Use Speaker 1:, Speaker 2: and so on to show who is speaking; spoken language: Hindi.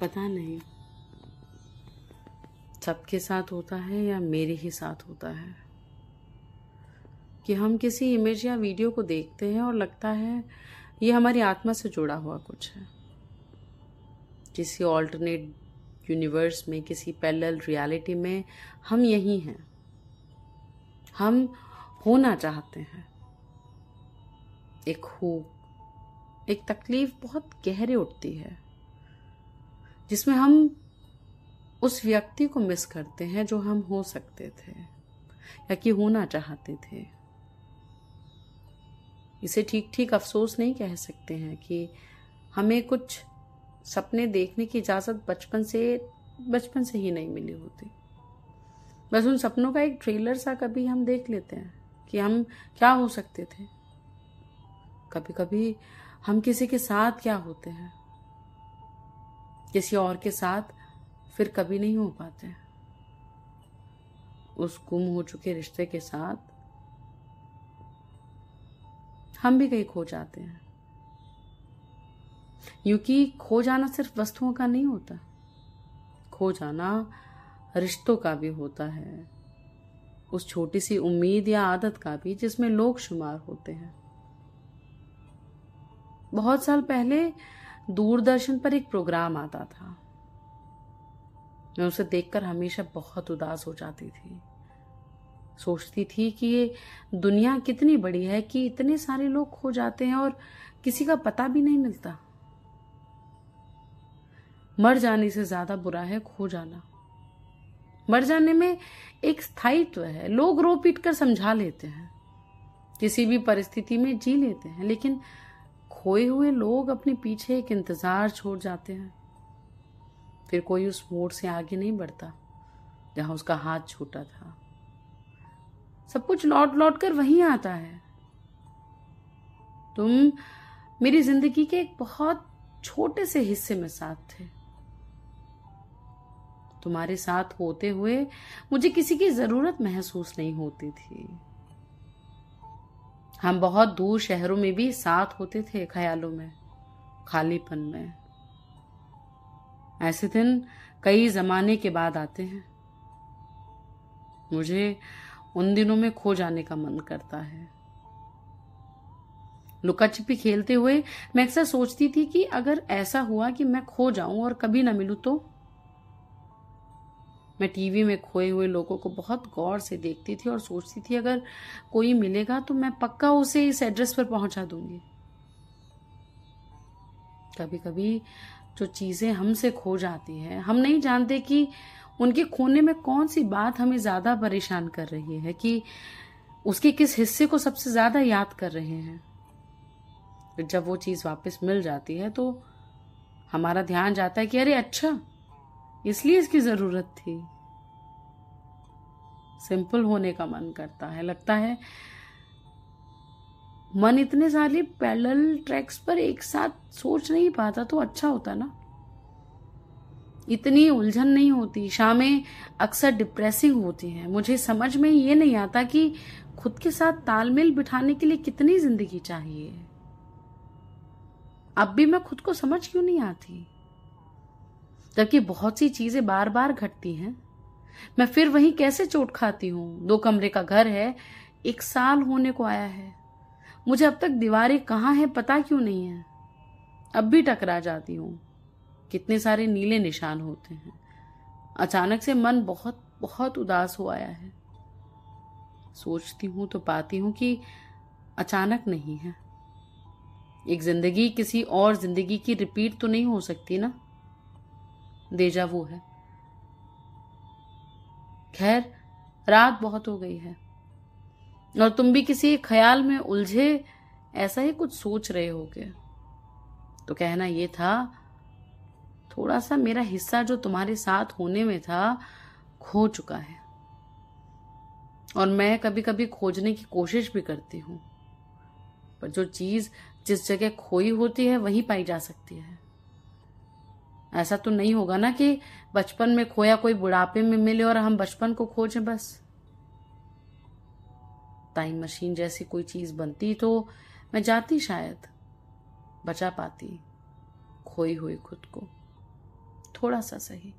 Speaker 1: पता नहीं। सबके साथ होता है या मेरे ही साथ होता है? कि हम किसी इमेज या वीडियो को देखते हैं और लगता है ये हमारी आत्मा से जुड़ा हुआ कुछ है। किसी ऑल्टरनेट यूनिवर्स में, किसी पैरेलल रियलिटी में हम यही हैं। हम होना चाहते हैं। एक हो एक तकलीफ़ बहुत गहरे उठती है। जिसमें हम उस व्यक्ति को मिस करते हैं जो हम हो सकते थे या कि होना चाहते थे। इसे ठीक ठीक अफसोस नहीं कह सकते हैं कि हमें कुछ सपने देखने की इजाज़त बचपन से बचपन से ही नहीं मिली होती। बस उन सपनों का एक ट्रेलर सा कभी हम देख लेते हैं कि हम क्या हो सकते थे। कभी कभी हम किसी के साथ क्या होते हैं। किसी और के साथ फिर कभी नहीं हो पाते। उस गुम हो चुके रिश्ते के साथ हम भी कहीं खो जाते हैं। क्योंकि खो जाना सिर्फ़ वस्तुओं का नहीं होता, खो जाना रिश्तों का भी होता है। उस छोटी सी उम्मीद या आदत का भी, जिसमें लोग शुमार होते हैं। बहुत साल पहले दूरदर्शन पर एक प्रोग्राम आता था। मैं उसे देखकर हमेशा बहुत उदास हो जाती थी। सोचती थी कि ये दुनिया कितनी बड़ी है कि इतने सारे लोग खो जाते हैं और किसी का पता भी नहीं मिलता। मर जाने से ज़्यादा बुरा है खो जाना। मर जाने में एक स्थायित्व है। लोग रो पीट कर समझा लेते हैं। किसी भी परिस्थिति में जी लेते हैं, लेकिन खोए हुए लोग अपने पीछे एक इंतज़ार छोड़ जाते हैं। फिर कोई उस मोड़ से आगे नहीं बढ़ता, जहाँ उसका हाथ छूटा था। सब कुछ लौट लौट कर वहीं आता है। तुम मेरी ज़िंदगी के एक बहुत छोटे से हिस्से में साथ थे। तुम्हारे साथ होते हुए मुझे किसी की ज़रूरत महसूस नहीं होती थी। हम बहुत दूर शहरों में भी साथ होते थे ख्यालों में, खालीपन में। ऐसे दिन कई जमाने के बाद आते हैं। मुझे उन दिनों में खो जाने का मन करता है। लुका छिपी खेलते हुए मैं अक्सर सोचती थी कि अगर ऐसा हुआ कि मैं खो जाऊँ और कभी ना मिलूं तो मैं टीवी में खोए हुए लोगों को बहुत गौर से देखती थी और सोचती थी, अगर कोई मिलेगा तो मैं पक्का उसे इस एड्रेस पर पहुँचा दूँगी। कभी कभी जो चीज़ें हमसे खो जाती हैं, हम नहीं जानते कि उनके खोने में कौन सी बात हमें ज़्यादा परेशान कर रही है, कि उसके किस हिस्से को सबसे ज़्यादा याद कर रहे हैं। जब वो चीज़ वापस मिल जाती है तो हमारा ध्यान जाता है कि अरे अच्छा इसलिए इसकी ज़रूरत थी। सिंपल होने का मन करता है, लगता है। मन इतने सारे पैरेलल ट्रैक्स पर एक साथ सोच नहीं पाता तो अच्छा होता ना। इतनी उलझन नहीं होती, शामें अक्सर डिप्रेसिंग होती हैं। मुझे समझ में ये नहीं आता कि खुद के साथ तालमेल बिठाने के लिए कितनी ज़िंदगी चाहिए। अब भी मैं खुद को समझ क्यों नहीं आती? जबकि बहुत सी चीज़ें बार बार घटती हैं। मैं फिर वहीं कैसे चोट खाती हूँ? दो कमरे का घर है, एक साल होने को आया है। मुझे अब तक दीवारें कहाँ हैं पता क्यों नहीं है। अब भी टकरा जाती हूँ। कितने सारे नीले निशान होते हैं। अचानक से मन बहुत बहुत उदास हो आया है। सोचती हूँ तो पाती हूँ कि अचानक नहीं है। एक ज़िंदगी किसी और ज़िंदगी की रिपीट तो नहीं हो सकती ना? देजा वो है। खैर, रात बहुत हो गई है। और तुम भी किसी ख्याल में उलझे, ऐसा ही कुछ सोच रहे होगे तो कहना ये था थोड़ा सा मेरा हिस्सा जो तुम्हारे साथ होने में था, खो चुका है। और मैं कभी कभी खोजने की कोशिश भी करती हूँ। पर जो चीज़ जिस जगह खोई होती है, वही पाई जा सकती है। ऐसा तो नहीं होगा ना कि बचपन में खोया कोई बुढ़ापे में मिले और हम बचपन को खोजें बस। टाइम मशीन जैसी कोई चीज़ बनती तो मैं जाती शायद, बचा पाती, खोई हुई खुद को। थोड़ा सा सही।